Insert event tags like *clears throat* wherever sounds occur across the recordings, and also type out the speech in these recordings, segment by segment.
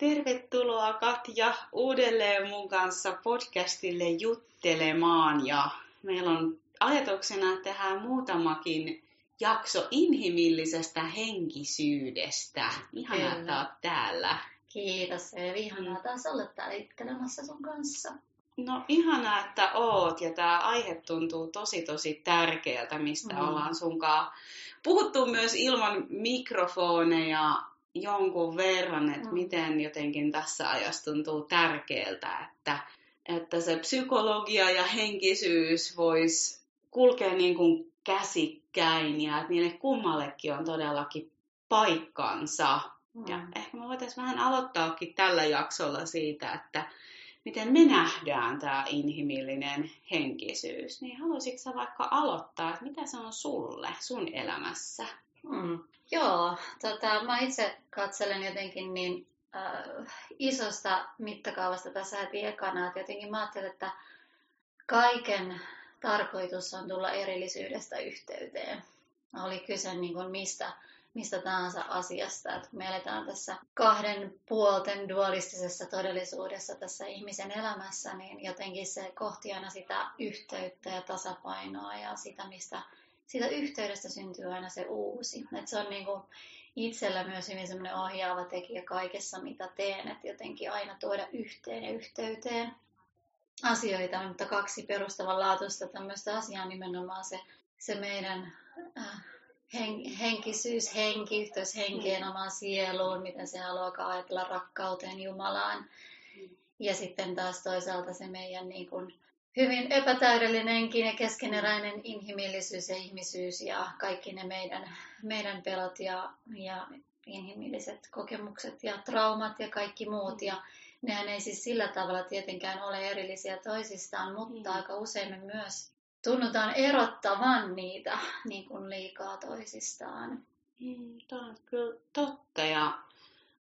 Tervetuloa Katja uudelleen mun kanssa podcastille juttelemaan ja meillä on ajatuksena tehdä muutamakin jakso inhimillisestä henkisyydestä. Ihan että oot täällä. Kiitos Eevi, ihanaa taas olla täällä juttelemassa sun kanssa. No ihanaa, että oot ja tämä aihe tuntuu tosi tosi tärkeältä, mistä mm. ollaan sunkaan puhuttu myös ilman mikrofoneja jonkun verran, että mm. miten jotenkin tässä ajassa tuntuu tärkeältä, että, että se psykologia ja henkisyys vois kulkea niin kuin käsikkäin ja että niille kummallekin on todellakin paikkansa. Mm. Ja ehkä me voitaisiin vähän aloittaakin tällä jaksolla siitä, että miten me nähdään tämä inhimillinen henkisyys. Niin haluaisitko sä vaikka aloittaa, että mitä se on sulle, sun elämässä? Hmm. Joo, tota, mä itse katselen jotenkin niin äh, isosta mittakaavasta tässä heti ekana, että jotenkin mä ajattelen, että kaiken tarkoitus on tulla erillisyydestä yhteyteen. Oli kyse niin kuin mistä, mistä tahansa asiasta, että me eletään tässä kahden puolten dualistisessa todellisuudessa tässä ihmisen elämässä, niin jotenkin se kohti aina sitä yhteyttä ja tasapainoa ja sitä, mistä siitä yhteydestä syntyy aina se uusi. Et se on niin kuin itsellä myös hyvin semmoinen ohjaava tekijä kaikessa, mitä teen, että jotenkin aina tuoda yhteen ja yhteyteen asioita, mutta kaksi perustavanlaatuista tämmöistä asiaa nimenomaan se, se meidän äh, hen, henkisyys, henki, yhteys henkeen, mm. omaan sieluun, miten se haluaa ajatella rakkauteen Jumalaan. Mm. Ja sitten taas toisaalta se meidän niin kuin, hyvin epätäydellinenkin ja keskeneräinen inhimillisyys ja ihmisyys ja kaikki ne meidän, meidän pelot ja, ja inhimilliset kokemukset ja traumat ja kaikki muut. Ja nehän ei siis sillä tavalla tietenkään ole erillisiä toisistaan, mutta mm. aika usein me myös tunnutaan erottavan niitä niin kuin liikaa toisistaan. Mm, tämä on kyllä totta ja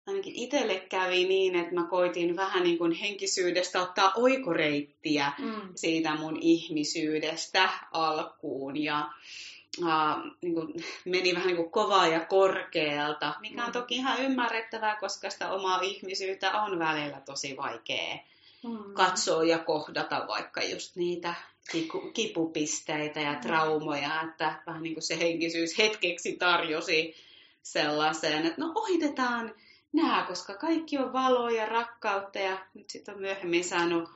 ainakin itselle kävi niin, että mä koitin vähän niin kuin henkisyydestä ottaa oikoreittiä mm. siitä mun ihmisyydestä alkuun. Ja uh, niin kuin meni vähän niin kuin kovaa ja korkealta, mikä on mm. toki ihan ymmärrettävää, koska sitä omaa ihmisyyttä on välillä tosi vaikea mm. katsoa ja kohdata vaikka just niitä kipupisteitä ja mm. traumoja, että vähän niin kuin se henkisyys hetkeksi tarjosi sellaiseen, että no ohitetaan nämä, koska kaikki on valoa ja rakkautta ja nyt sitten on myöhemmin saanut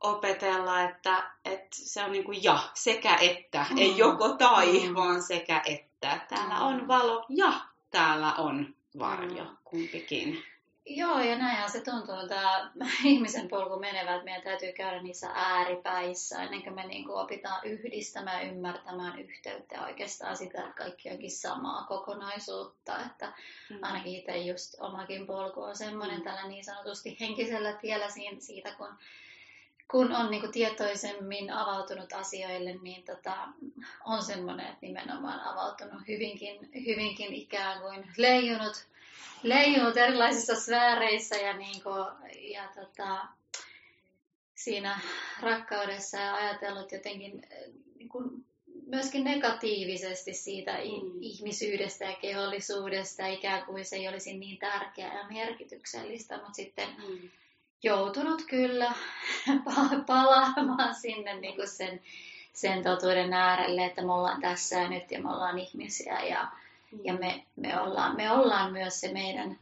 opetella, että, että se on niin kuin ja, sekä että, mm. ei joko tai, mm. vaan sekä että. Täällä mm. on valo ja täällä on varjo, mm. kumpikin. Joo, ja näinhän se tuntuu, tämä *laughs* ihmisen polku menevä, että meidän täytyy käydä niissä ääripäissä ennen kuin me niin kuin opitaan yhdistämään, ymmärtämään yhteyttä ja oikeastaan sitä, että kaikki onkin samaa kokonaisuutta. Että mm. ainakin itse just omakin polku on semmoinen mm. tällä niin sanotusti henkisellä tiellä siitä, kun kun on niin kuin tietoisemmin avautunut asioille, niin tota, on semmoinen, että nimenomaan avautunut hyvinkin, hyvinkin ikään kuin leijunut leijunut erilaisissa sfääreissä ja, niin kuin, ja tota, siinä rakkaudessa ja ajatellut jotenkin niin kuin myöskin negatiivisesti siitä mm. ihmisyydestä ja kehollisuudesta, ikään kuin se ei olisi niin tärkeää ja merkityksellistä, mutta sitten mm. Joutunut kyllä *laughs* palaamaan sinne niin kuin sen, sen totuuden äärelle, että me ollaan tässä ja nyt ja me ollaan ihmisiä ja, ja me, me, ollaan, me ollaan myös se meidän,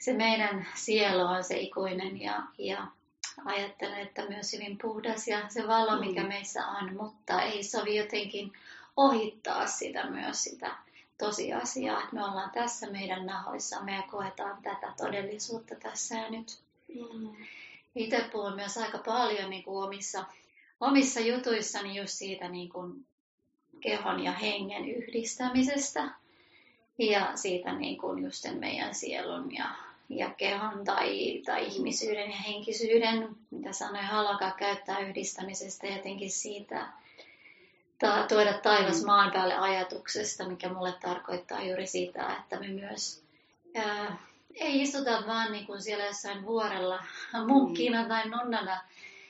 se meidän sielu on se ikuinen ja, ja ajattelen, että myös hyvin puhdas ja se valo, mikä mm. meissä on, mutta ei sovi jotenkin ohittaa sitä myös sitä tosiasiaa, että me ollaan tässä meidän nahoissamme ja koetaan tätä todellisuutta tässä ja nyt. Mm. Itse puhun myös aika paljon niin kuin omissa, omissa jutuissani just siitä niin kuin kehon ja hengen yhdistämisestä ja siitä niin kuin just sen meidän sielun ja, ja kehon tai, tai ihmisyyden ja henkisyyden, mitä sanoin Halaka käyttää yhdistämisestä jotenkin siitä, ta, tuoda taivas mm. maan päälle ajatuksesta, mikä mulle tarkoittaa juuri sitä, että me myös ää, ei istuta vaan niin kuin siellä jossain vuorella munkkina mm. tai nunnana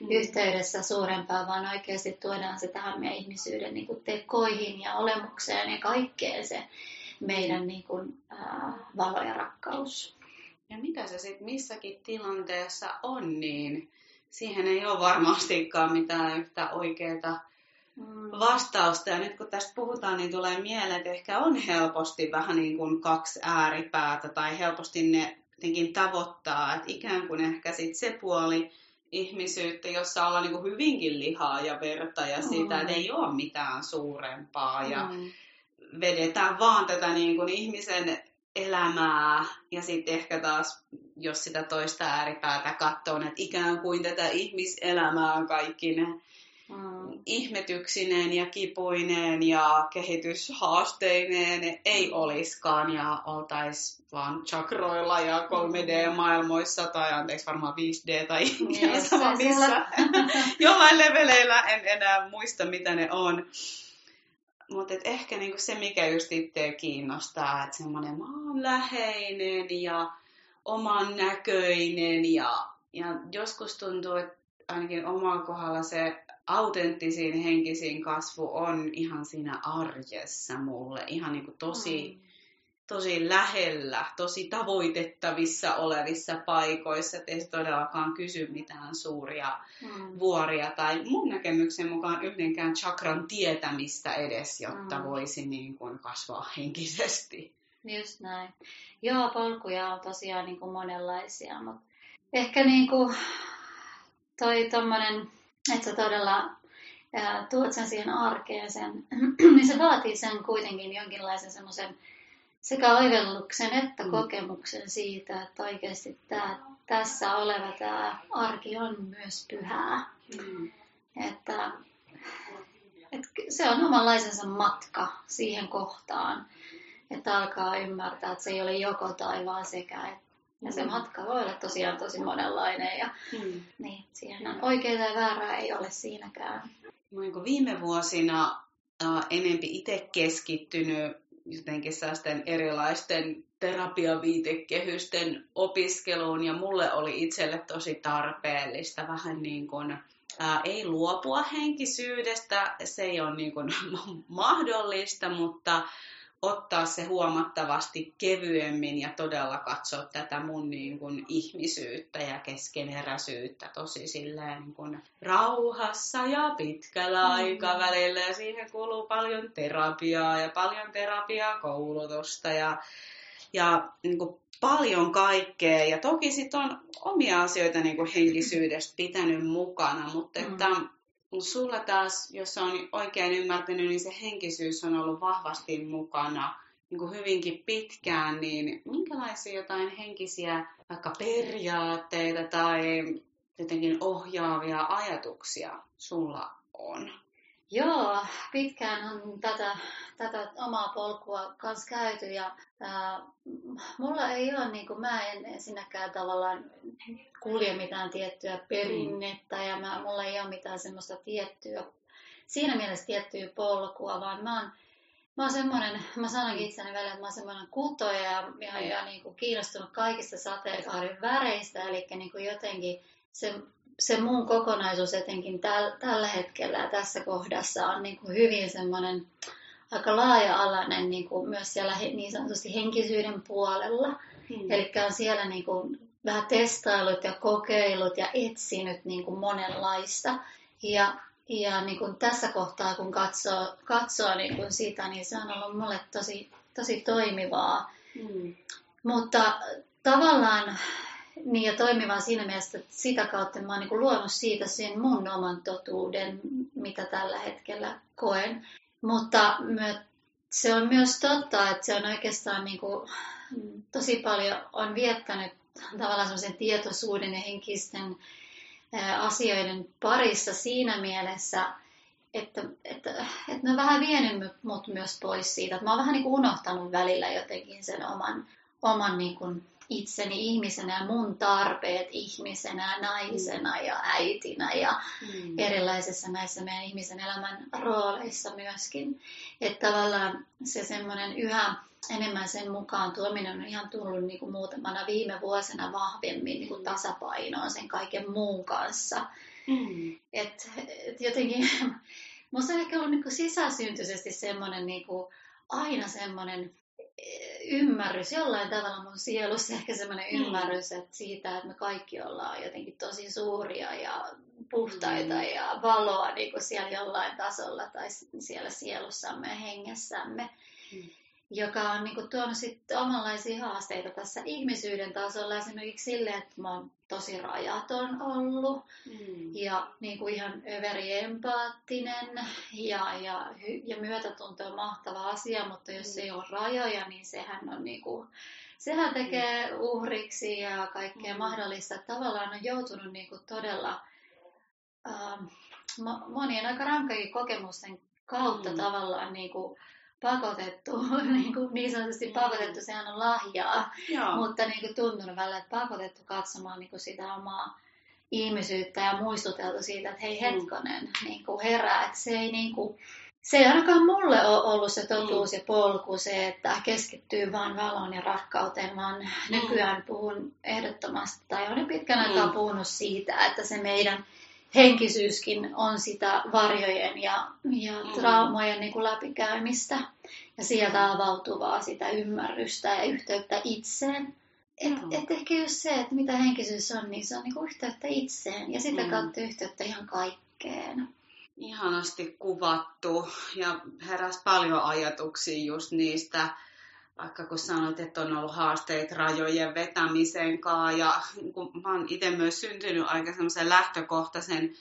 mm. yhteydessä suurempaa, vaan oikeasti tuodaan se tähän meidän ihmisyyden niin kuin tekoihin ja olemukseen ja kaikkeen se meidän niin kuin, äh, valo ja rakkaus. ja mitä se sitten missäkin tilanteessa on, niin siihen ei ole varmastikaan mitään yhtä oikeaa mm. vastausta. Ja nyt kun tästä puhutaan, niin tulee mieleen, että ehkä on helposti vähän niin kuin kaksi ääripäätä tai helposti ne jotenkin tavoittaa, että ikään kuin ehkä sit se puoli ihmisyyttä, jossa ollaan niin kuin hyvinkin lihaa ja verta ja sitä, mm. että ei ole mitään suurempaa ja mm. vedetään vaan tätä niin kuin ihmisen elämää ja sitten ehkä taas, jos sitä toista ääripäätä katsoo, että ikään kuin tätä ihmiselämää kaikki ne mm. ihmetyksineen ja kipuineen ja kehityshaasteineen ei olisikaan ja oltaisi vaan chakroilla ja 3D-maailmoissa tai anteeksi varmaan 5D tai *laughs* yes, sama missä. *laughs* Jollain leveleillä en enää muista mitä ne on. Mutta ehkä niinku se, mikä just itse kiinnostaa, että semmoinen maanläheinen ja oman näköinen ja, ja joskus tuntuu, että ainakin omalla kohdalla se autenttisin henkisin kasvu on ihan siinä arjessa mulle, ihan niinku tosi, mm. tosi lähellä, tosi tavoitettavissa olevissa paikoissa, että ei se todellakaan kysy mitään suuria mm. vuoria tai mun näkemyksen mukaan yhdenkään chakran tietämistä edes, jotta mm. voisi niin kuin kasvaa henkisesti. Just näin. Joo, polkuja on tosiaan niin kuin monenlaisia, mutta ehkä niin kuin toi tommonen että sä todella ää, tuot sen siihen arkeen sen, *clears throat* niin se vaatii sen kuitenkin jonkinlaisen semmoisen sekä oivelluksen että mm. kokemuksen siitä, että oikeasti tää, tässä oleva tämä arki on myös pyhää. Mm. Että, että se on omanlaisensa matka siihen kohtaan, että alkaa ymmärtää, että se ei ole joko tai vaan sekä, että ja se matka voi olla tosiaan tosi monenlainen ja mm. niin, siihen on oikeaa ja väärää ei ole siinäkään. Niin viime vuosina äh, enempi itse keskittynyt jotenkin sellaisten erilaisten terapiaviitekehysten opiskeluun ja mulle oli itselle tosi tarpeellista vähän niin kuin ää, ei luopua henkisyydestä, se ei ole niin kuin *laughs* mahdollista, mutta ottaa se huomattavasti kevyemmin ja todella katsoa tätä mun niin kuin ihmisyyttä ja keskeneräisyyttä tosi silleen niin kuin rauhassa ja pitkällä mm. aikavälillä. Ja siihen kuuluu paljon terapiaa ja paljon terapiakoulutusta ja, ja niin kuin paljon kaikkea. Ja toki sitten on omia asioita niin kuin henkisyydestä pitänyt mukana, mutta mm. että sulla taas, jos on oikein ymmärtänyt, niin se henkisyys on ollut vahvasti mukana niin kuin hyvinkin pitkään, niin minkälaisia jotain henkisiä vaikka periaatteita tai jotenkin ohjaavia ajatuksia sulla on? Joo, pitkään on tätä, tätä omaa polkua kanssa käyty ja ää, mulla ei ole, niin kuin, mä en ensinnäkään tavallaan kulje mitään tiettyä perinnettä ja mä, mulla ei ole mitään semmoista tiettyä, siinä mielessä tiettyä polkua, vaan mä oon, mä oon semmoinen, mä sanonkin itseni välillä, että mä oon semmoinen kutoja ja, ja, ja niin kuin kiinnostunut kaikista sateenkaarin väreistä, eli niin kuin jotenkin se se mun kokonaisuus etenkin täl, tällä hetkellä ja tässä kohdassa on niin kuin hyvin semmoinen aika laaja-alainen niin kuin myös siellä niin sanotusti henkisyyden puolella. Hmm. Eli on siellä niin kuin vähän testailut ja kokeilut ja etsinyt niin kuin monenlaista. Ja, ja niin kuin tässä kohtaa, kun katsoo, katsoo niin kuin sitä, niin se on ollut mulle tosi, tosi toimivaa. Hmm. Mutta tavallaan niin ja toimivaa siinä mielessä, että sitä kautta mä oon niin luonut siitä sen mun oman totuuden, mitä tällä hetkellä koen. Mutta se on myös totta, että se on oikeastaan niin kuin, tosi paljon on viettänyt tavallaan semmoisen tietoisuuden ja henkisten asioiden parissa siinä mielessä, että, että, että ne on vähän vienyt mut myös pois siitä. Että mä oon vähän niin kuin unohtanut välillä jotenkin sen oman, oman niin kuin itseni ihmisenä ja mun tarpeet ihmisenä, naisena ja äitinä ja mm. erilaisissa näissä meidän ihmisen elämän rooleissa myöskin. Että tavallaan se semmoinen yhä enemmän sen mukaan tuominen on ihan tullut niin kuin muutamana viime vuosina vahvemmin niin kuin tasapainoon sen kaiken muun kanssa. Mm. Et, et jotenkin, *laughs* musta on ehkä ollut niin kuin sisäsyntyisesti semmoinen niin kuin, aina semmoinen ymmärrys jollain tavalla mun sielussa, ehkä semmoinen mm. ymmärrys että siitä, että me kaikki ollaan jotenkin tosi suuria ja puhtaita mm. ja valoa niin kuin siellä jollain tasolla tai siellä sielussamme ja hengessämme. Mm joka on niin kuin, tuonut sitten omanlaisia haasteita tässä ihmisyyden tasolla. Esimerkiksi sille, että mä oon tosi rajaton ollut mm. ja niin kuin ihan överi empaattinen ja, ja, ja myötätunto on mahtava asia, mutta jos mm. ei ole rajoja, niin sehän on niin kuin, sehän tekee mm. uhriksi ja kaikkea mm. mahdollista. Tavallaan on joutunut niin kuin todella ähm, monien aika rankkakin kokemusten kautta mm. tavallaan niin kuin, pakotettu, *laughs* niin, kuin niin sanotusti mm. pakotettu, sehän on lahjaa, Joo. mutta niin kuin tuntunut välillä, että pakotettu katsomaan niin kuin sitä omaa ihmisyyttä ja muistuteltu siitä, että hei mm. hetkonen, mm. niin kuin herää, että se ei niin kuin, se ei ainakaan mulle ole ollut se totuus mm. ja polku, se, että keskittyy vain valoon ja rakkauteen, vaan mm. nykyään puhun ehdottomasti, tai olen pitkän aikaa mm. puhunut siitä, että se meidän henkisyyskin on sitä varjojen ja, ja mm. traumojen niin kuin läpikäymistä ja sieltä avautuvaa sitä ymmärrystä ja yhteyttä itseen. Et, mm. et ehkä just se, että mitä henkisyys on, niin se on niin kuin yhteyttä itseen ja sitä mm. kautta yhteyttä ihan kaikkeen. Ihanasti kuvattu ja heräsi paljon ajatuksia just niistä vaikka kun sanot, että on ollut haasteita rajojen vetämisen kanssa ja kun mä oon itse myös syntynyt aika semmoisen lähtökohtaisen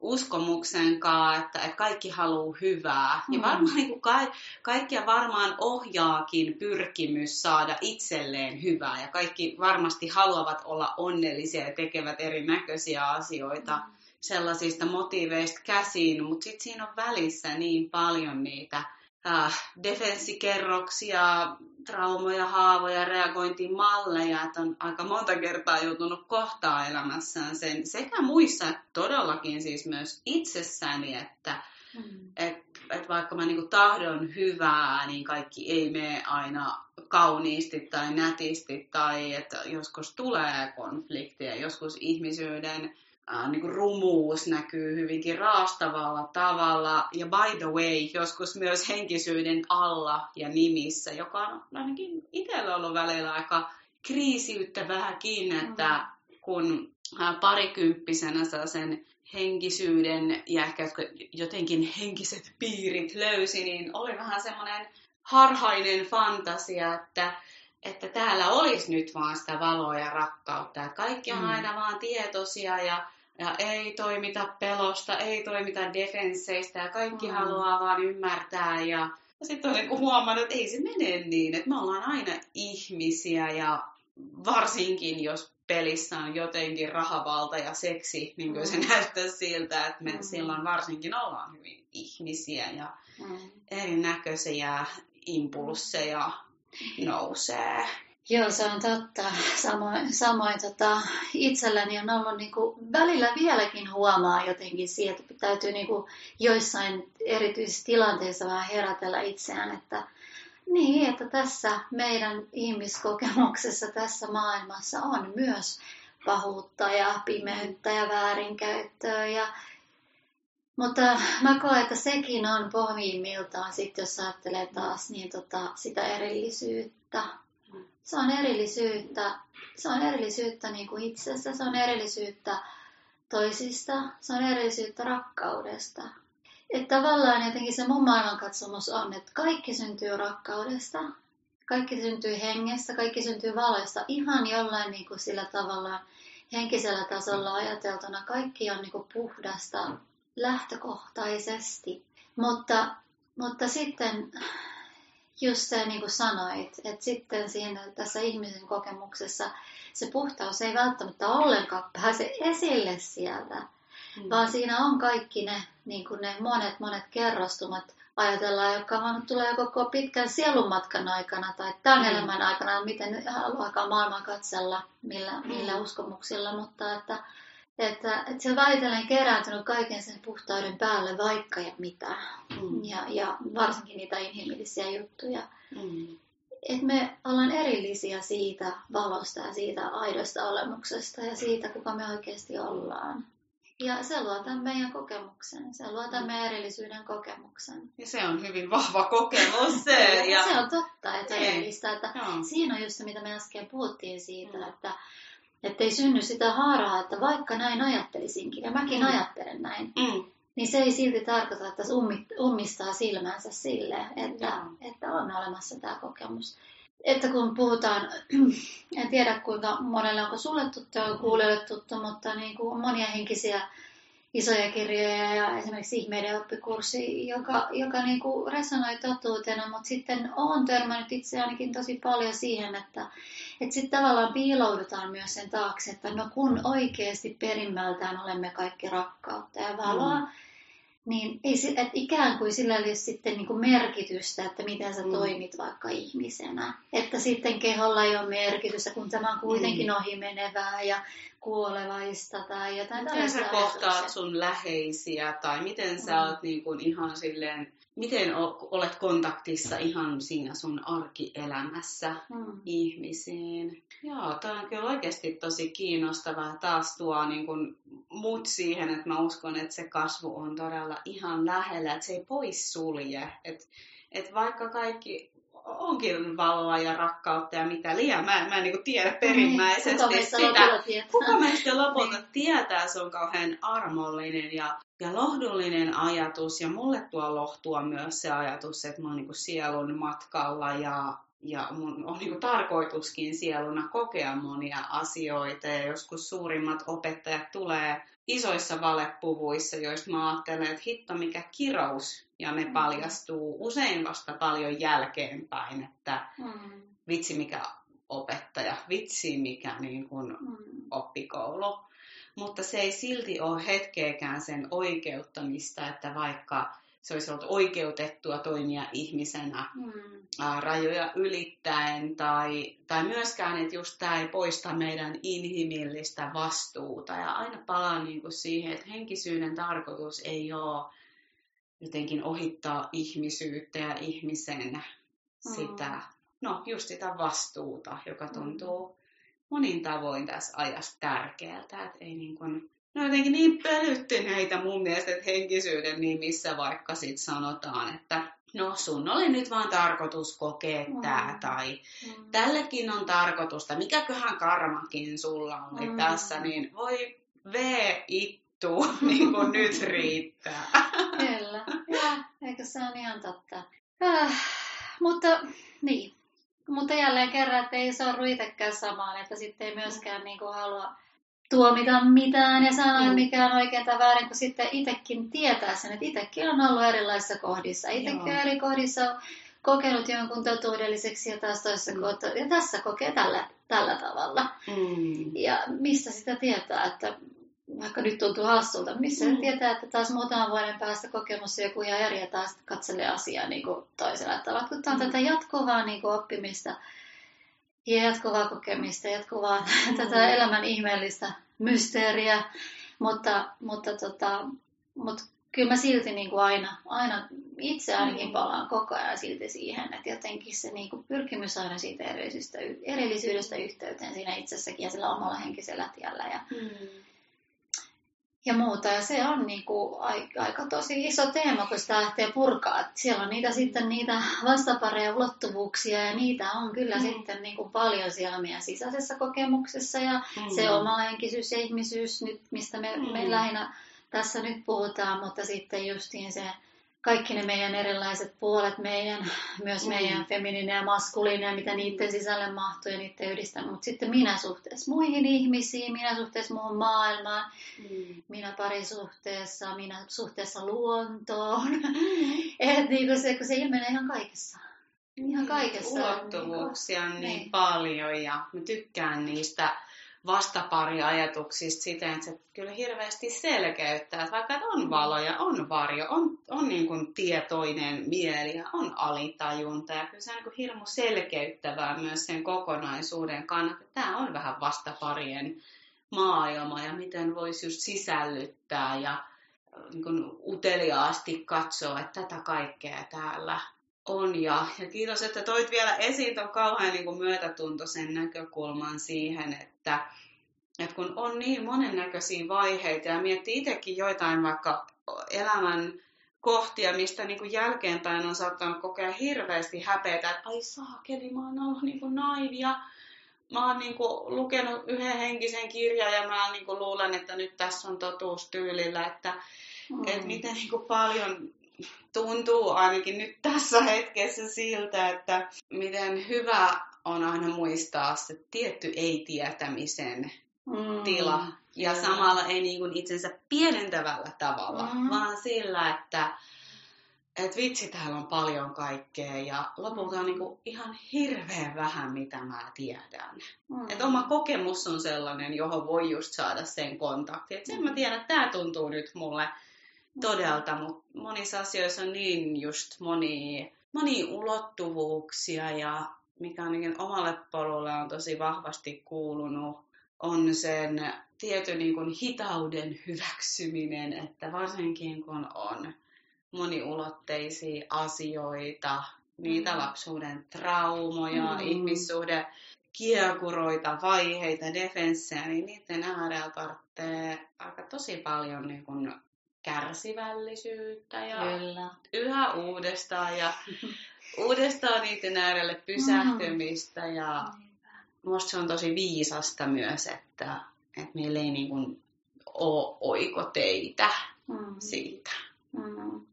uskomuksen kanssa, että, että kaikki haluaa hyvää. Mm. Ja varmaan niin kuin ka- kaikkia varmaan ohjaakin pyrkimys saada itselleen hyvää. Ja kaikki varmasti haluavat olla onnellisia ja tekevät erinäköisiä asioita mm. sellaisista motiiveista käsin. Mutta sitten siinä on välissä niin paljon niitä äh, defenssikerroksia, traumoja, haavoja, reagointimalleja, että on aika monta kertaa joutunut kohtaa elämässään sen sekä muissa että todellakin siis myös itsessäni, että mm. et, et vaikka mä niinku tahdon hyvää, niin kaikki ei mene aina kauniisti tai nätisti tai että joskus tulee konflikteja, joskus ihmisyyden äh, niin kuin rumuus näkyy hyvinkin raastavalla tavalla. Ja by the way, joskus myös henkisyyden alla ja nimissä, joka on ainakin itsellä ollut välillä aika kriisiyttäväkin, että kun äh, parikymppisenä saa sen henkisyyden ja ehkä jotenkin henkiset piirit löysi, niin oli vähän semmoinen harhainen fantasia, että että täällä olisi nyt vaan sitä valoa ja rakkautta. Että kaikki on mm. aina vaan tietoisia ja ja ei toimita pelosta, ei toimita defensseistä ja kaikki mm. haluaa vaan ymmärtää. Ja, ja sitten olen huomannut, että ei se mene niin, että me ollaan aina ihmisiä ja varsinkin jos pelissä on jotenkin rahavalta ja seksi, niin kuin mm. se näyttää siltä, että me mm. silloin varsinkin ollaan hyvin ihmisiä ja mm. erinäköisiä impulseja nousee. Joo, se on totta. Samoin, samoin tota, itselläni on ollut niin kuin, välillä vieläkin huomaa jotenkin siitä, että täytyy niin kuin, joissain erityisissä tilanteissa vähän herätellä itseään, että niin, että tässä meidän ihmiskokemuksessa, tässä maailmassa on myös pahuutta ja pimeyttä ja väärinkäyttöä. Ja, mutta mä koen, että sekin on pohjimmiltaan, sit jos ajattelee taas niin tota, sitä erillisyyttä se on erillisyyttä, se on erillisyyttä niin kuin itsestä, se on erillisyyttä toisista, se on erillisyyttä rakkaudesta. Että tavallaan jotenkin se mun maailmankatsomus on, että kaikki syntyy rakkaudesta, kaikki syntyy hengestä, kaikki syntyy valoista, ihan jollain niin kuin sillä tavalla henkisellä tasolla ajateltuna. Kaikki on niin kuin puhdasta lähtökohtaisesti. Mutta, mutta sitten just se niin kuin sanoit, että sitten siinä tässä ihmisen kokemuksessa se puhtaus ei välttämättä ollenkaan pääse esille sieltä, mm. vaan siinä on kaikki ne, niin kuin ne monet monet kerrostumat, ajatellaan, jotka vaan tulee koko pitkän sielunmatkan aikana tai tämän mm. elämän aikana, miten haluaakaan maailman katsella, millä, mm. millä uskomuksilla, mutta että että, että se väitellen kerääntynyt kaiken sen puhtauden päälle vaikka ja mitä. Mm. Ja, ja varsinkin niitä inhimillisiä juttuja. Mm. Että me ollaan erillisiä siitä valosta ja siitä aidosta olemuksesta ja siitä, kuka me oikeasti ollaan. Ja se luo tämän meidän kokemuksen, se luo tämän meidän erillisyyden kokemuksen. Ja se on hyvin vahva kokemus se. *laughs* ja... Se on totta, että todellista. Että siinä on just se, mitä me äsken puhuttiin siitä, mm. että että ei synny sitä haaraa, että vaikka näin ajattelisinkin, ja mäkin mm. ajattelen näin, mm. niin se ei silti tarkoita, että ummistaa silmänsä sille, että, että on olemassa tämä kokemus että kun puhutaan, *clears throat* en tiedä kuinka monelle onko sulle tuttu, on kuulijoille tuttu, mutta niin kuin monia henkisiä isoja kirjoja ja esimerkiksi ihmeiden oppikurssi, joka, joka niin kuin resonoi totuutena, mutta sitten olen törmännyt itse ainakin tosi paljon siihen, että, että sitten tavallaan piiloudutaan myös sen taakse, että no kun oikeasti perimmältään olemme kaikki rakkautta ja valoa, mm niin ei, että ikään kuin sillä olisi sitten niin kuin merkitystä, että miten sä mm. toimit vaikka ihmisenä. Että sitten keholla ei ole merkitystä, kun tämä on kuitenkin mm. ohi menevää ja kuolevaista tai jotain Miten sä kohtaat sun läheisiä tai miten sä mm. oot niin kuin ihan silleen miten olet kontaktissa ihan siinä sun arkielämässä mm. ihmisiin. Joo, tämä on kyllä oikeasti tosi kiinnostavaa. Taas tuo niin kun, mut siihen, että mä uskon, että se kasvu on todella ihan lähellä, että se ei pois sulje. Että et vaikka kaikki onkin valoa ja rakkautta ja mitä liian. Mä, mä en niin tiedä niin, perimmäisesti kuka sitä. Kuka meistä lopulta tietää, se on kauhean armollinen ja, ja lohdullinen ajatus. Ja mulle tuo lohtua myös se ajatus, että mä oon niin sielun matkalla ja, ja mun on niin tarkoituskin sieluna kokea monia asioita. Ja joskus suurimmat opettajat tulee isoissa valepuvuissa, joista mä ajattelen, että hitto mikä kirous, ja ne mm. paljastuu usein vasta paljon jälkeenpäin, että mm. vitsi mikä opettaja, vitsi mikä niin kuin mm. oppikoulu. Mutta se ei silti ole hetkeäkään sen oikeuttamista, että vaikka se olisi ollut oikeutettua toimia ihmisenä mm. ää, rajoja ylittäen, tai, tai myöskään, että just tämä ei poista meidän inhimillistä vastuuta. Ja aina palaan niin kuin siihen, että henkisyyden tarkoitus ei ole jotenkin ohittaa ihmisyyttä ja ihmisen mm. sitä, no just sitä vastuuta, joka mm. tuntuu monin tavoin tässä ajassa tärkeältä, että ei niin kuin, no jotenkin niin pölyttyneitä mun mielestä, että henkisyyden nimissä vaikka sit sanotaan, että no sun oli nyt vaan tarkoitus kokea mm. tää, tai mm. tällekin on tarkoitusta, mikäköhän karmakin sulla oli mm. tässä, niin voi vee ittu, *laughs* niin kuin nyt *laughs* riittää. Kyllä, ja, eikö se on ihan totta. Äh, mutta niin, mutta jälleen kerran, että ei sorru itsekään samaan, että sitten ei myöskään niin kuin halua tuomita mitään ja sanoa, mm. mikä on oikein tai väärin, kun sitten itsekin tietää sen, että itsekin on ollut erilaisissa kohdissa. Itsekin eri kohdissa on kokenut jonkun totuudelliseksi ja taas toisessa mm. kohtaa, ja tässä kokee tällä, tällä tavalla. Mm. Ja mistä sitä tietää, että vaikka nyt tuntuu hassulta, missä mm. tietää, että taas muutaman vuoden päästä kokemus joku ihan eri ja taas katselee asiaa niin kuin toisella tavalla. Kun tämä on mm. tätä jatkuvaa niin kuin oppimista ja jatkuvaa kokemista, jatkuvaa *laughs* mm. tätä elämän ihmeellistä mysteeriä, mutta, mutta, tota, mutta kyllä mä silti niin kuin aina, aina itse ainakin mm. palaan koko ajan silti siihen, että jotenkin se niin kuin pyrkimys aina siitä erillisyydestä, erillisyydestä yhteyteen siinä itsessäkin ja sillä omalla henkisellä tiellä. Ja, mm ja muuta. Ja se on niin kuin aika, aika tosi iso teema, kun sitä lähtee purkaa. Että siellä on niitä sitten niitä vastapareja ulottuvuuksia ja niitä on kyllä mm. sitten niin kuin paljon siellä meidän sisäisessä kokemuksessa. Ja mm. se oma henkisyys ja ihmisyys, nyt, mistä me, mm. me lähinnä tässä nyt puhutaan, mutta sitten justiin se kaikki ne meidän erilaiset puolet, meidän, myös mm. meidän feminiininen ja maskuliininen, mitä niiden sisälle mahtuu ja niiden yhdistämään. Mutta sitten minä suhteessa muihin ihmisiin, minä suhteessa muuhun maailmaan, mm. minä parisuhteessa, minä suhteessa luontoon. Mm. *laughs* Et niin se, kun se ilmenee ihan kaikessa. Ihan kaikessa. Ulottuvuuksia on niin, niin paljon ja mä tykkään niistä vastapariajatuksista siten, että se kyllä hirveästi selkeyttää, että vaikka on mm. valo ja on varjo, on, on niin kuin tietoinen mieli ja on alitajunta ja kyllä se on niin kuin hirmu selkeyttävää myös sen kokonaisuuden kannalta. Tämä on vähän vastaparien maailma ja miten voisi just sisällyttää ja äh, niin kuin uteliaasti katsoa, että tätä kaikkea täällä on. Ja, ja kiitos, että toit vielä esiin tuon kauhean niin myötätuntoisen näkökulman siihen, että että kun on niin monennäköisiä vaiheita ja miettii itsekin joitain vaikka elämän kohtia, mistä niin kuin jälkeenpäin on saattanut kokea hirveästi häpeätä, että ai saakeli, mä oon ollut niin kuin naivia. Mä oon niin kuin lukenut yhden henkisen kirjan ja mä niin kuin luulen, että nyt tässä on totuus tyylillä, että, mm. että miten niin kuin paljon tuntuu ainakin nyt tässä hetkessä siltä, että miten hyvä on aina muistaa se tietty ei-tietämisen mm. tila. Ja mm. samalla ei niin kuin itsensä pienentävällä tavalla, mm. vaan sillä, että et vitsi, täällä on paljon kaikkea ja lopulta on niin kuin ihan hirveän vähän, mitä mä tiedän. Mm. Et oma kokemus on sellainen, johon voi just saada sen kontakti. Et sen mä tiedän, että tämä tuntuu nyt mulle todelta, mutta monissa asioissa on niin just moni, moni ulottuvuuksia ja mikä ainakin omalle polulle on tosi vahvasti kuulunut, on sen tietyn niin kuin hitauden hyväksyminen, että varsinkin kun on moniulotteisia asioita, niitä mm. lapsuuden traumoja, mm. ihmissuhde, kiekuroita, vaiheita, defenssejä, niin niiden äärellä tarvitsee aika tosi paljon niin kuin kärsivällisyyttä ja Kyllä. yhä uudestaan ja *laughs* uudestaan niiden äärelle pysähtymistä mm. ja minusta se on tosi viisasta myös, että, että meillä ei niin kuin ole oikoteitä mm. siitä. Mm.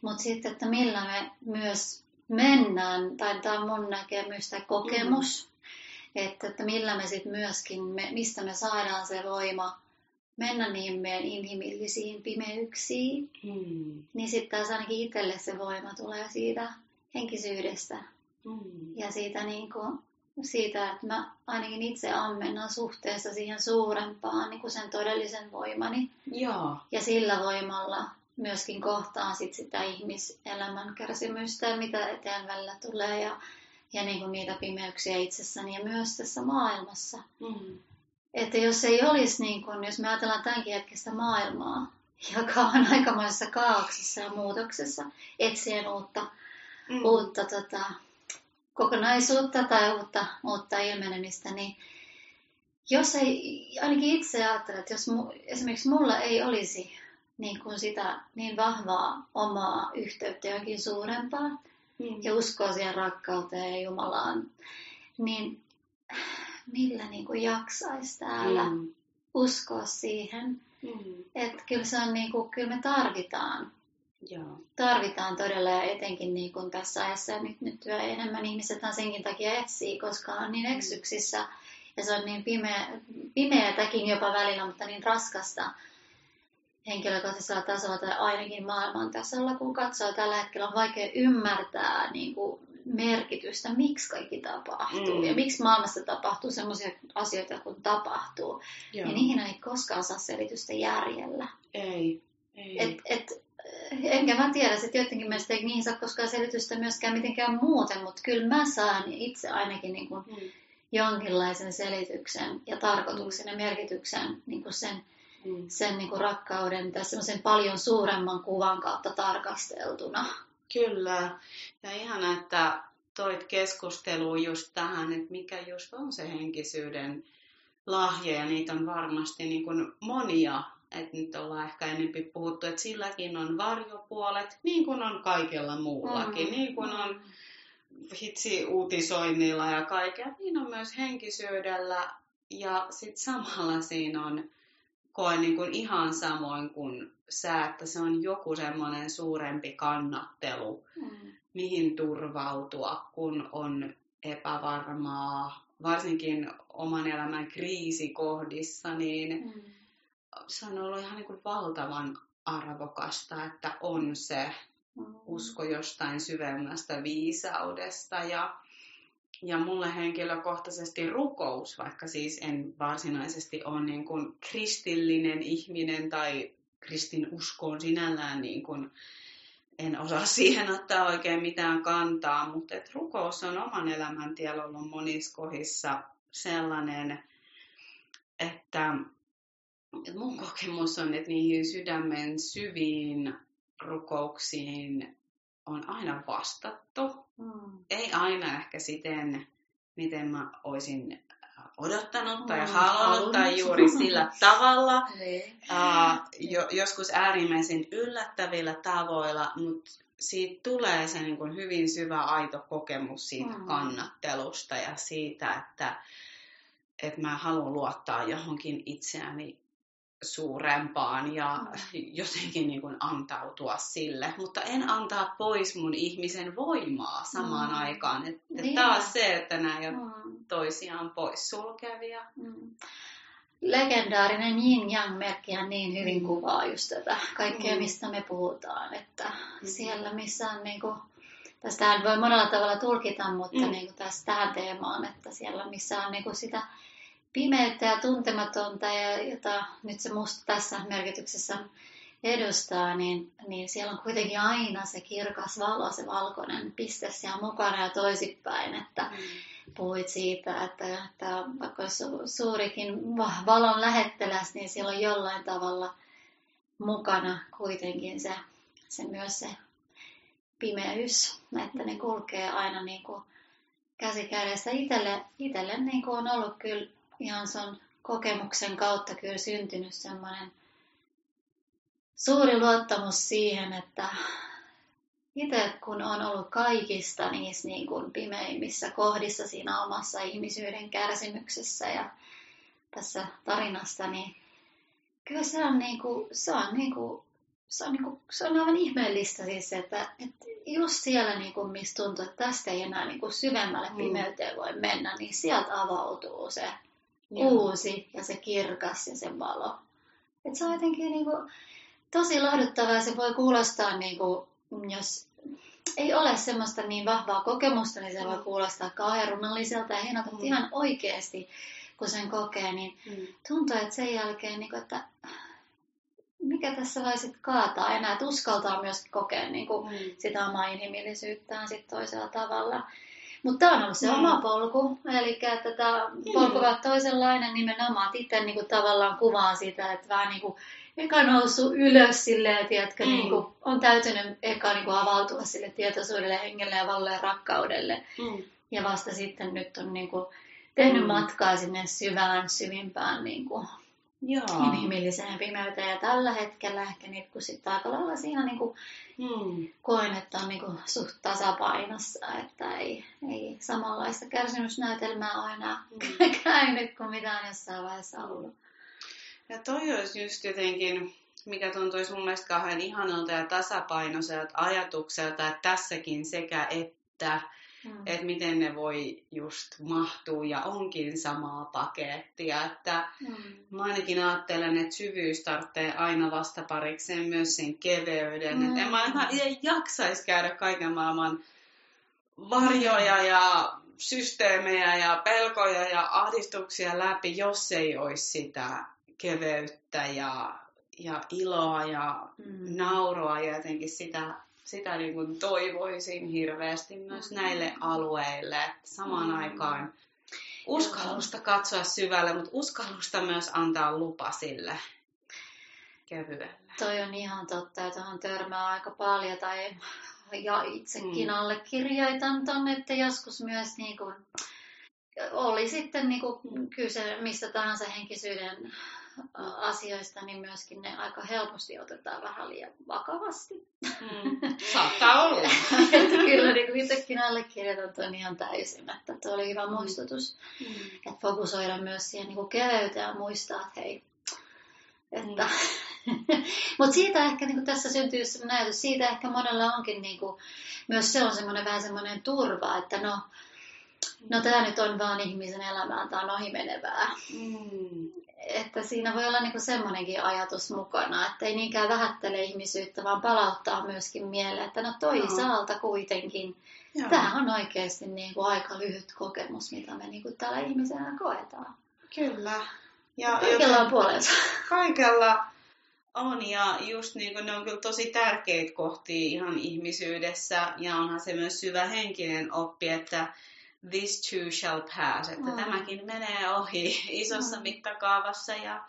Mutta sitten, että millä me myös mennään, tai tämä on mun näkemys tai kokemus, mm. että, että millä me sitten myöskin, me, mistä me saadaan se voima mennä niihin meidän inhimillisiin pimeyksiin, mm. niin sitten taas ainakin itselle se voima tulee siitä henkisyydestä mm. ja siitä, niin kuin, siitä, että mä ainakin itse ammennan suhteessa siihen suurempaan niin kuin sen todellisen voimani. Joo. Ja sillä voimalla myöskin kohtaan sit sitä ihmiselämän kärsimystä, mitä eteen välillä tulee ja, ja niin kuin niitä pimeyksiä itsessäni ja myös tässä maailmassa. Mm. Että jos ei olisi, niin kuin, jos me ajatellaan tämänkin hetkestä maailmaa, joka on aikamoisessa kaauksessa ja muutoksessa, etsien uutta, mm. uutta tota, kokonaisuutta tai uutta, uutta ilmenemistä, niin jos ei, ainakin itse ajattelen, että jos mu, esimerkiksi mulla ei olisi niin kuin sitä niin vahvaa omaa yhteyttä johonkin suurempaa mm. ja uskoa siihen rakkauteen ja Jumalaan, niin millä niin kuin jaksaisi täällä mm. uskoa siihen. Mm. Että kyllä se on niin kuin, kyllä me tarvitaan. Joo. Tarvitaan todella ja etenkin niin kuin tässä ajassa ja nyt, nyt yhä enemmän ihmiset senkin takia etsii, koska on niin mm. eksyksissä ja se on niin pimeä, pimeätäkin jopa välillä, mutta niin raskasta henkilökohtaisella tasolla tai ainakin maailman tasolla, kun katsoo tällä hetkellä on vaikea ymmärtää niin kuin merkitystä, miksi kaikki tapahtuu mm. ja miksi maailmassa tapahtuu sellaisia asioita, kun tapahtuu. Joo. Ja niihin ei koskaan saa selitystä järjellä. Ei. ei. Et, et, enkä mä tiedä, että jotenkin mielestä ei niihin saa koskaan selitystä myöskään mitenkään muuten, mutta kyllä mä saan itse ainakin niin kuin mm. jonkinlaisen selityksen ja tarkoituksen ja merkityksen niin kuin sen, mm. sen niin kuin rakkauden tai semmoisen paljon suuremman kuvan kautta tarkasteltuna. Kyllä. Ja ihana, että toit keskusteluun just tähän, että mikä just on se henkisyyden lahja, ja niitä on varmasti niin kuin monia. Että nyt ollaan ehkä enempi puhuttu, että silläkin on varjopuolet, niin kuin on kaikella muullakin. Mm. Niin kuin on hitsi uutisoinnilla ja kaikkea, niin on myös henkisyydellä. Ja sitten samalla siinä on koen niin kuin ihan samoin kuin sä, että se on joku semmoinen suurempi kannattelu, mm. mihin turvautua, kun on epävarmaa, varsinkin oman elämän kriisikohdissa, niin mm. Se on ollut ihan niin kuin valtavan arvokasta, että on se mm. usko jostain syvemmästä viisaudesta ja ja mulle henkilökohtaisesti rukous, vaikka siis en varsinaisesti ole niin kuin kristillinen ihminen tai kristin uskoon sinällään niin kuin en osaa *laughs* siihen ottaa oikein mitään kantaa, mutta et rukous on oman elämäntiellä ollut monissa kohdissa sellainen, että, että mun kokemus on, että niihin sydämen syviin rukouksiin on aina vastattu. Mm. Ei aina ehkä siten, miten mä olisin äh, odottanut tai mm, halunnut tai juuri sillä *laughs* tavalla. Niin. Uh, jo, joskus äärimmäisen yllättävillä tavoilla, mutta siitä tulee se niin kuin hyvin syvä aito kokemus siitä mm. kannattelusta ja siitä, että, että mä haluan luottaa johonkin itseäni suurempaan ja mm. jotenkin niin kuin antautua sille, mutta en antaa pois mun ihmisen voimaa samaan mm. aikaan. Että niin. taas se, että nämä ei mm. toisiaan pois sulkevia. Mm. Legendaarinen Yin Yang merkkihän niin hyvin mm. kuvaa just tätä kaikkea, mm. mistä me puhutaan, että mm. siellä missä on niin kuin, tästähän voi monella tavalla tulkita, mutta mm. niin kuin tässä tähän teemaan, että siellä missä on niin kuin sitä pimeyttä ja tuntematonta, ja jota nyt se musta tässä merkityksessä edustaa, niin, niin siellä on kuitenkin aina se kirkas valo, se valkoinen piste siellä mukana ja toisipäin, että mm. puhuit siitä, että, että vaikka olisi suurikin valon lähetteläs, niin siellä on jollain tavalla mukana kuitenkin se, se myös se pimeys, että ne kulkee aina niin kuin käsi kädessä. Itelle, itelle niin kuin on ollut kyllä ihan sen kokemuksen kautta kyllä syntynyt semmoinen suuri luottamus siihen, että itse kun on ollut kaikista niissä niin kuin pimeimmissä kohdissa siinä omassa ihmisyyden kärsimyksessä ja tässä tarinasta, niin kyllä se on, niin kuin, se on, niin kuin, se on, niin kuin, se on aivan ihmeellistä siis, että, että just siellä, niin kuin, missä tuntuu, että tästä ei enää niin kuin syvemmälle mm. pimeyteen voi mennä, niin sieltä avautuu se uusi ja se kirkas ja se valo. Et se on jotenkin niin kuin, tosi lohduttavaa se voi kuulostaa, niin kuin, jos ei ole semmoista niin vahvaa kokemusta, niin se voi mm. kuulostaa kauhean runnalliselta ja hienolta, mm. ihan oikeasti, kun sen kokee, niin mm. tuntuu, että sen jälkeen, niin kuin, että mikä tässä voi sitten kaataa enää, että uskaltaa myös kokea niin kuin, mm. sitä omaa inhimillisyyttään sit toisella tavalla. Mutta tämä on ollut se mm. oma polku, eli että tämä polku on toisenlainen nimenomaan. Itse niin kuin, tavallaan kuvaan sitä, että vähän niin kuin eka noussut ylös silleen, tiedätkö, mm. niin kuin, on täytynyt eka niin kuin, avautua sille tietoisuudelle, hengelle ja valle ja rakkaudelle. Mm. Ja vasta sitten nyt on niin kuin, tehnyt mm. matkaa sinne syvään, syvimpään niin kuin, Joo. inhimilliseen pimeyteen. Ja tällä hetkellä ehkä nyt, kun sitten aika lailla siinä niin kuin, hmm. koen, että on niin kuin, suht tasapainossa, että ei, ei samanlaista kärsimysnäytelmää ole enää hmm. käynyt kuin mitä on jossain vaiheessa ollut. Ja toi olisi just jotenkin, mikä tuntuisi mun mielestä kauhean ihanalta ja tasapainoiselta ajatukselta, että tässäkin sekä että Mm. Että miten ne voi just mahtua ja onkin samaa pakettia. Että mm. Mä ainakin ajattelen, että syvyys tarvitsee aina vastaparikseen myös sen keveyden. Mm. Että en mä en jaksaisi käydä kaiken maailman varjoja ja systeemejä ja pelkoja ja ahdistuksia läpi, jos ei olisi sitä keveyttä ja, ja iloa ja mm. nauroa ja jotenkin sitä sitä niin kuin toivoisin hirveästi myös näille alueille. Samaan mm. aikaan uskallusta katsoa syvälle, mutta uskallusta myös antaa lupa sille kevyelle. Toi on ihan totta, ja tuohon törmää aika paljon, tai ja itsekin mm. allekirjoitan ton, että joskus myös niin kuin, oli sitten niin kuin kyse mistä tahansa henkisyyden asioista, niin myöskin ne aika helposti otetaan vähän liian vakavasti. Mm. Saattaa olla. *laughs* että kyllä niin kuin itsekin allekirjoitan tuon ihan täysin, että tuo oli hyvä mm. muistutus. Mm. Että fokusoida myös siihen niin keveyteen ja muistaa, että hei, että... *laughs* Mm. Mutta siitä ehkä niin tässä syntyy sellainen ajatus, siitä ehkä monella onkin niin kuin, myös se on semmoinen vähän semmoinen turva, että no, no tämä nyt on vaan ihmisen elämään, tämä on ohimenevää. Mm että siinä voi olla niinku semmoinenkin ajatus mukana, että ei niinkään vähättele ihmisyyttä, vaan palauttaa myöskin mieleen, että no toisaalta kuitenkin Joo. tämä on oikeasti niinku aika lyhyt kokemus, mitä me niinku täällä ihmisenä koetaan. Kyllä. Ja kaikella on puolensa. Kaikella on ja just niin kuin ne on kyllä tosi tärkeitä kohtia ihan ihmisyydessä ja onhan se myös syvä henkinen oppi, että this too shall pass, että mm. tämäkin menee ohi *laughs* isossa mm. mittakaavassa ja,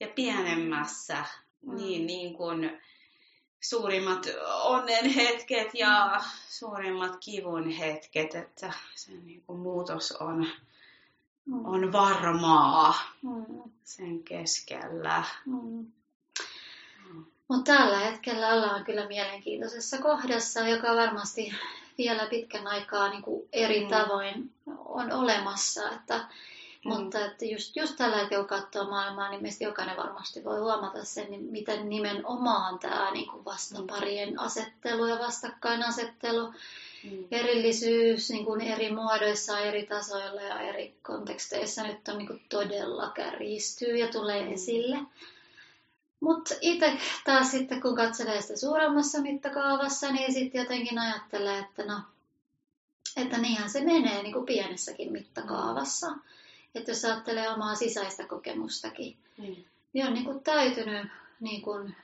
ja pienemmässä, mm. niin, niin kuin suurimmat onnen hetket ja mm. suurimmat kivun hetket, että se niin kuin muutos on mm. on varmaa mm. sen keskellä. Mm. Mutta tällä hetkellä ollaan kyllä mielenkiintoisessa kohdassa, joka varmasti vielä pitkän aikaa niin kuin eri mm. tavoin on olemassa. Että, mm. Mutta että just, just tällä hetkellä kun katsoo maailmaa, niin meistä jokainen varmasti voi huomata sen, niin miten nimenomaan tämä niin kuin vastaparien asettelu ja vastakkainasettelu, mm. erillisyys niin kuin eri muodoissa, eri tasoilla ja eri konteksteissa nyt on niin kuin todella kärjistyy ja tulee mm. esille. Mutta itse taas sitten, kun katselee sitä suuremmassa mittakaavassa, niin sitten jotenkin ajattelee, että no, että niinhän se menee niin kuin pienessäkin mittakaavassa. Että jos ajattelee omaa sisäistä kokemustakin, mm. niin on niin kuin täytynyt niin kuin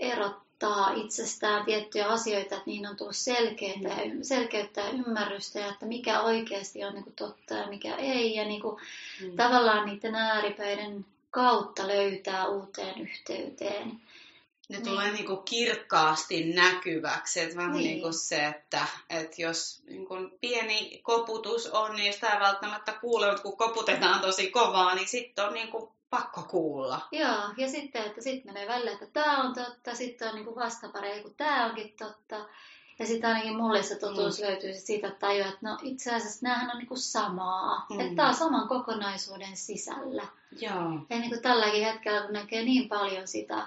erottaa itsestään tiettyjä asioita, että niin on tullut selkeyttä, mm. selkeyttä ja ymmärrystä, ja että mikä oikeasti on niin kuin totta ja mikä ei. Ja niin kuin mm. tavallaan niiden ääripäiden kautta löytää uuteen yhteyteen. Ne niin. tulee niin kuin kirkkaasti näkyväksi. Että vähän niin. niin kuin se, että, että jos niin kuin pieni koputus on, niin sitä ei välttämättä kuule, mutta kun koputetaan tosi kovaa, niin sitten on niin kuin pakko kuulla. Joo, ja sitten, että sitten menee välillä, että tämä on totta, sitten on niin kuin kun tämä onkin totta. Ja sitten ainakin mulle se totuus mm. löytyy siitä, että tajua, että no itse asiassa näähän on niinku samaa. Mm. Että tämä on saman kokonaisuuden sisällä. Joo. Ja niin kuin tälläkin hetkellä, kun näkee niin paljon sitä,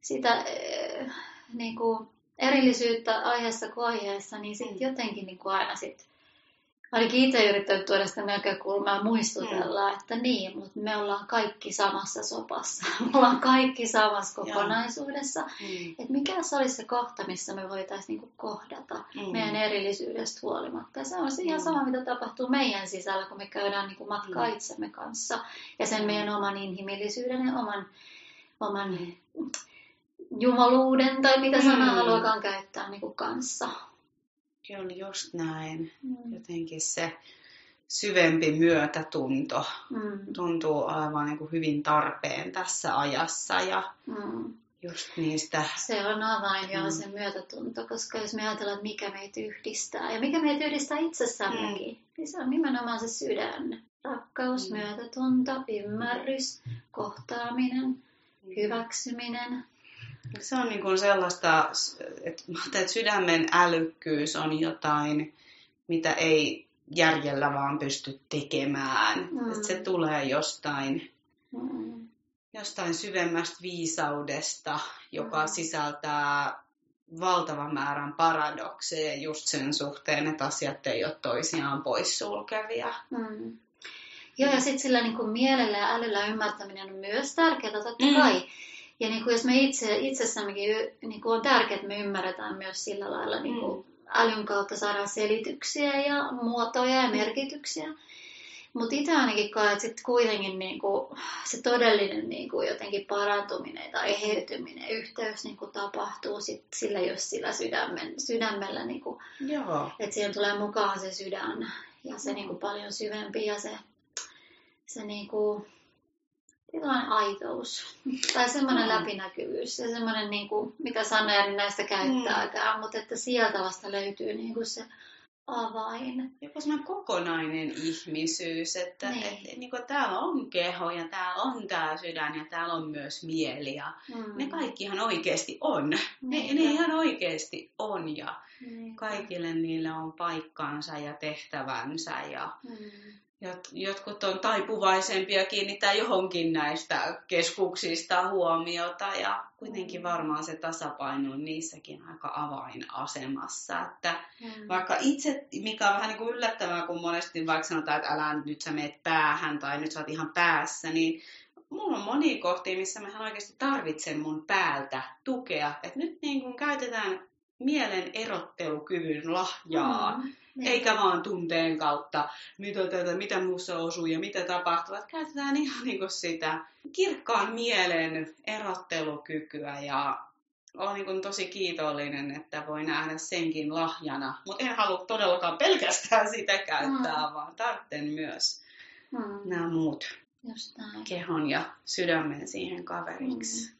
sitä äh, niin kuin erillisyyttä aiheessa kuin aiheessa, niin sitten mm. jotenkin niin kuin aina sit ainakin itse yrittänyt tuoda sitä näkökulmaa muistutella, mm. että niin, mutta me ollaan kaikki samassa sopassa. *laughs* Me ollaan kaikki samassa kokonaisuudessa. Mm. Että mikä se olisi se kohta, missä me voitaisiin niinku kohdata mm. meidän erillisyydestä huolimatta. Ja se on ihan mm. sama, mitä tapahtuu meidän sisällä, kun me käydään niinku matkaa mm. itsemme kanssa. Ja sen mm. meidän oman inhimillisyyden ja oman, oman jumaluuden, tai mitä sanaa mm. haluakaan käyttää niinku kanssa. Kyllä just näin. Mm. Jotenkin se syvempi myötätunto mm. tuntuu aivan niin kuin hyvin tarpeen tässä ajassa. Ja mm. just niistä... Se on avain ja mm. se myötätunto, koska jos me ajatellaan, että mikä meitä yhdistää ja mikä meitä yhdistää itsessämmekin, mm. niin se on nimenomaan se sydän. Rakkaus, mm. myötätunto, ymmärrys, kohtaaminen, mm. hyväksyminen, se on niin kuin sellaista, että, että sydämen älykkyys on jotain, mitä ei järjellä vaan pysty tekemään. Mm. Että se tulee jostain, mm. jostain syvemmästä viisaudesta, joka mm. sisältää valtavan määrän paradokseja just sen suhteen, että asiat ei ole toisiaan poissulkevia. Mm. Joo, ja sitten sillä niin kuin mielellä ja älyllä ymmärtäminen on myös tärkeää, totta mm. Ja niin kuin jos me itse, itsessämmekin niin kuin on tärkeää, että me ymmärretään myös sillä lailla niin kuin mm. älyn kautta saadaan selityksiä ja muotoja ja merkityksiä. Mutta itse ainakin koen, että sitten kuitenkin niin kuin, se todellinen niin kuin jotenkin parantuminen tai eheytyminen, yhteys niin kuin tapahtuu sit sillä, jos sillä sydämen, sydämellä, niin kuin, Joo. että siihen tulee mukaan se sydän ja se niin kuin paljon syvempi ja se, se niin tietynlainen aitous tai semmoinen mm. läpinäkyvyys ja semmoinen, niin kuin, mitä sanoja niin näistä käyttääkään, mm. mutta että sieltä vasta löytyy niin kuin se avain. Joku semmoinen kokonainen ihmisyys, että niin. et, niin kuin, täällä on keho ja täällä on tämä sydän ja täällä on myös mieli ja mm. ne kaikkihan oikeasti on. Ne, ne ihan oikeasti on ja niin. kaikille niille on paikkansa ja tehtävänsä ja mm jotkut on taipuvaisempia kiinnittää johonkin näistä keskuksista huomiota ja kuitenkin varmaan se tasapaino on niissäkin aika avainasemassa. Että mm. Vaikka itse, mikä on vähän niin kuin yllättävää, kun monesti vaikka sanotaan, että älä nyt sä meet päähän tai nyt sä oot ihan päässä, niin mulla on monia kohtia, missä mä oikeasti tarvitsen mun päältä tukea. Että nyt niin kuin käytetään mielen erottelukyvyn lahjaa. Mm niin. Eikä vaan tunteen kautta, mitä, tätä, mitä muussa osuu ja mitä tapahtuu. Että käytetään ihan niin kuin sitä kirkkaan mielen erottelukykyä ja olen niin kuin tosi kiitollinen, että voi nähdä senkin lahjana. Mutta en halua todellakaan pelkästään sitä käyttää, mm. vaan tarvitsen myös mm. nämä muut kehon ja sydämen siihen kaveriksi. Mm.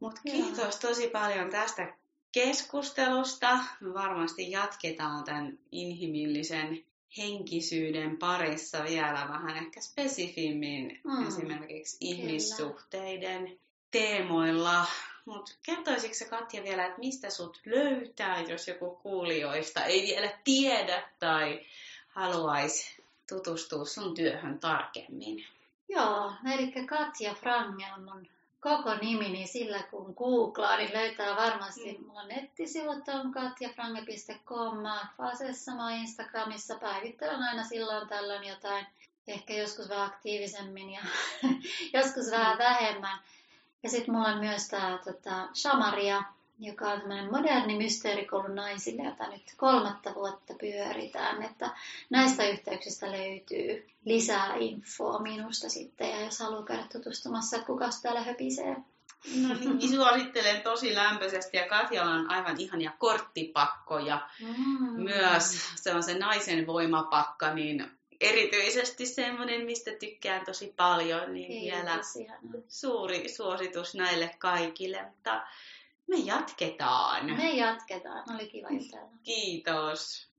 Mutta kiitos tosi paljon tästä keskustelusta. Me varmasti jatketaan tämän inhimillisen henkisyyden parissa vielä vähän ehkä spesifimmin mm. esimerkiksi Kyllä. ihmissuhteiden teemoilla. Mutta kertoisitko Katja vielä, että mistä sut löytää, jos joku kuulijoista ei vielä tiedä tai haluaisi tutustua sun työhön tarkemmin? Joo, eli Katja Frange on mun koko nimi, niin sillä kun googlaa, niin löytää varmasti. Mm. Mulla nettisivut on katjafrange.com, mä Fasessa, mä Instagramissa, päivittelen aina silloin tällöin jotain, ehkä joskus vähän aktiivisemmin ja *laughs* joskus vähän mm. vähemmän. Ja sitten mulla on myös tämä tota, Shamaria, joka on tämmöinen moderni mysteerikoulu naisille, jota nyt kolmatta vuotta pyöritään. Että näistä yhteyksistä löytyy lisää infoa minusta sitten, ja jos haluaa käydä tutustumassa, että kuka täällä höpisee. No niin, suosittelen tosi lämpöisesti ja Katjalla on aivan ihania korttipakkoja. Mm. Myös se on se naisen voimapakka, niin erityisesti semmoinen, mistä tykkään tosi paljon, niin Ei, vielä suuri suositus näille kaikille. Mutta me jatketaan. Me jatketaan. Oli kiva jutella. Kiitos.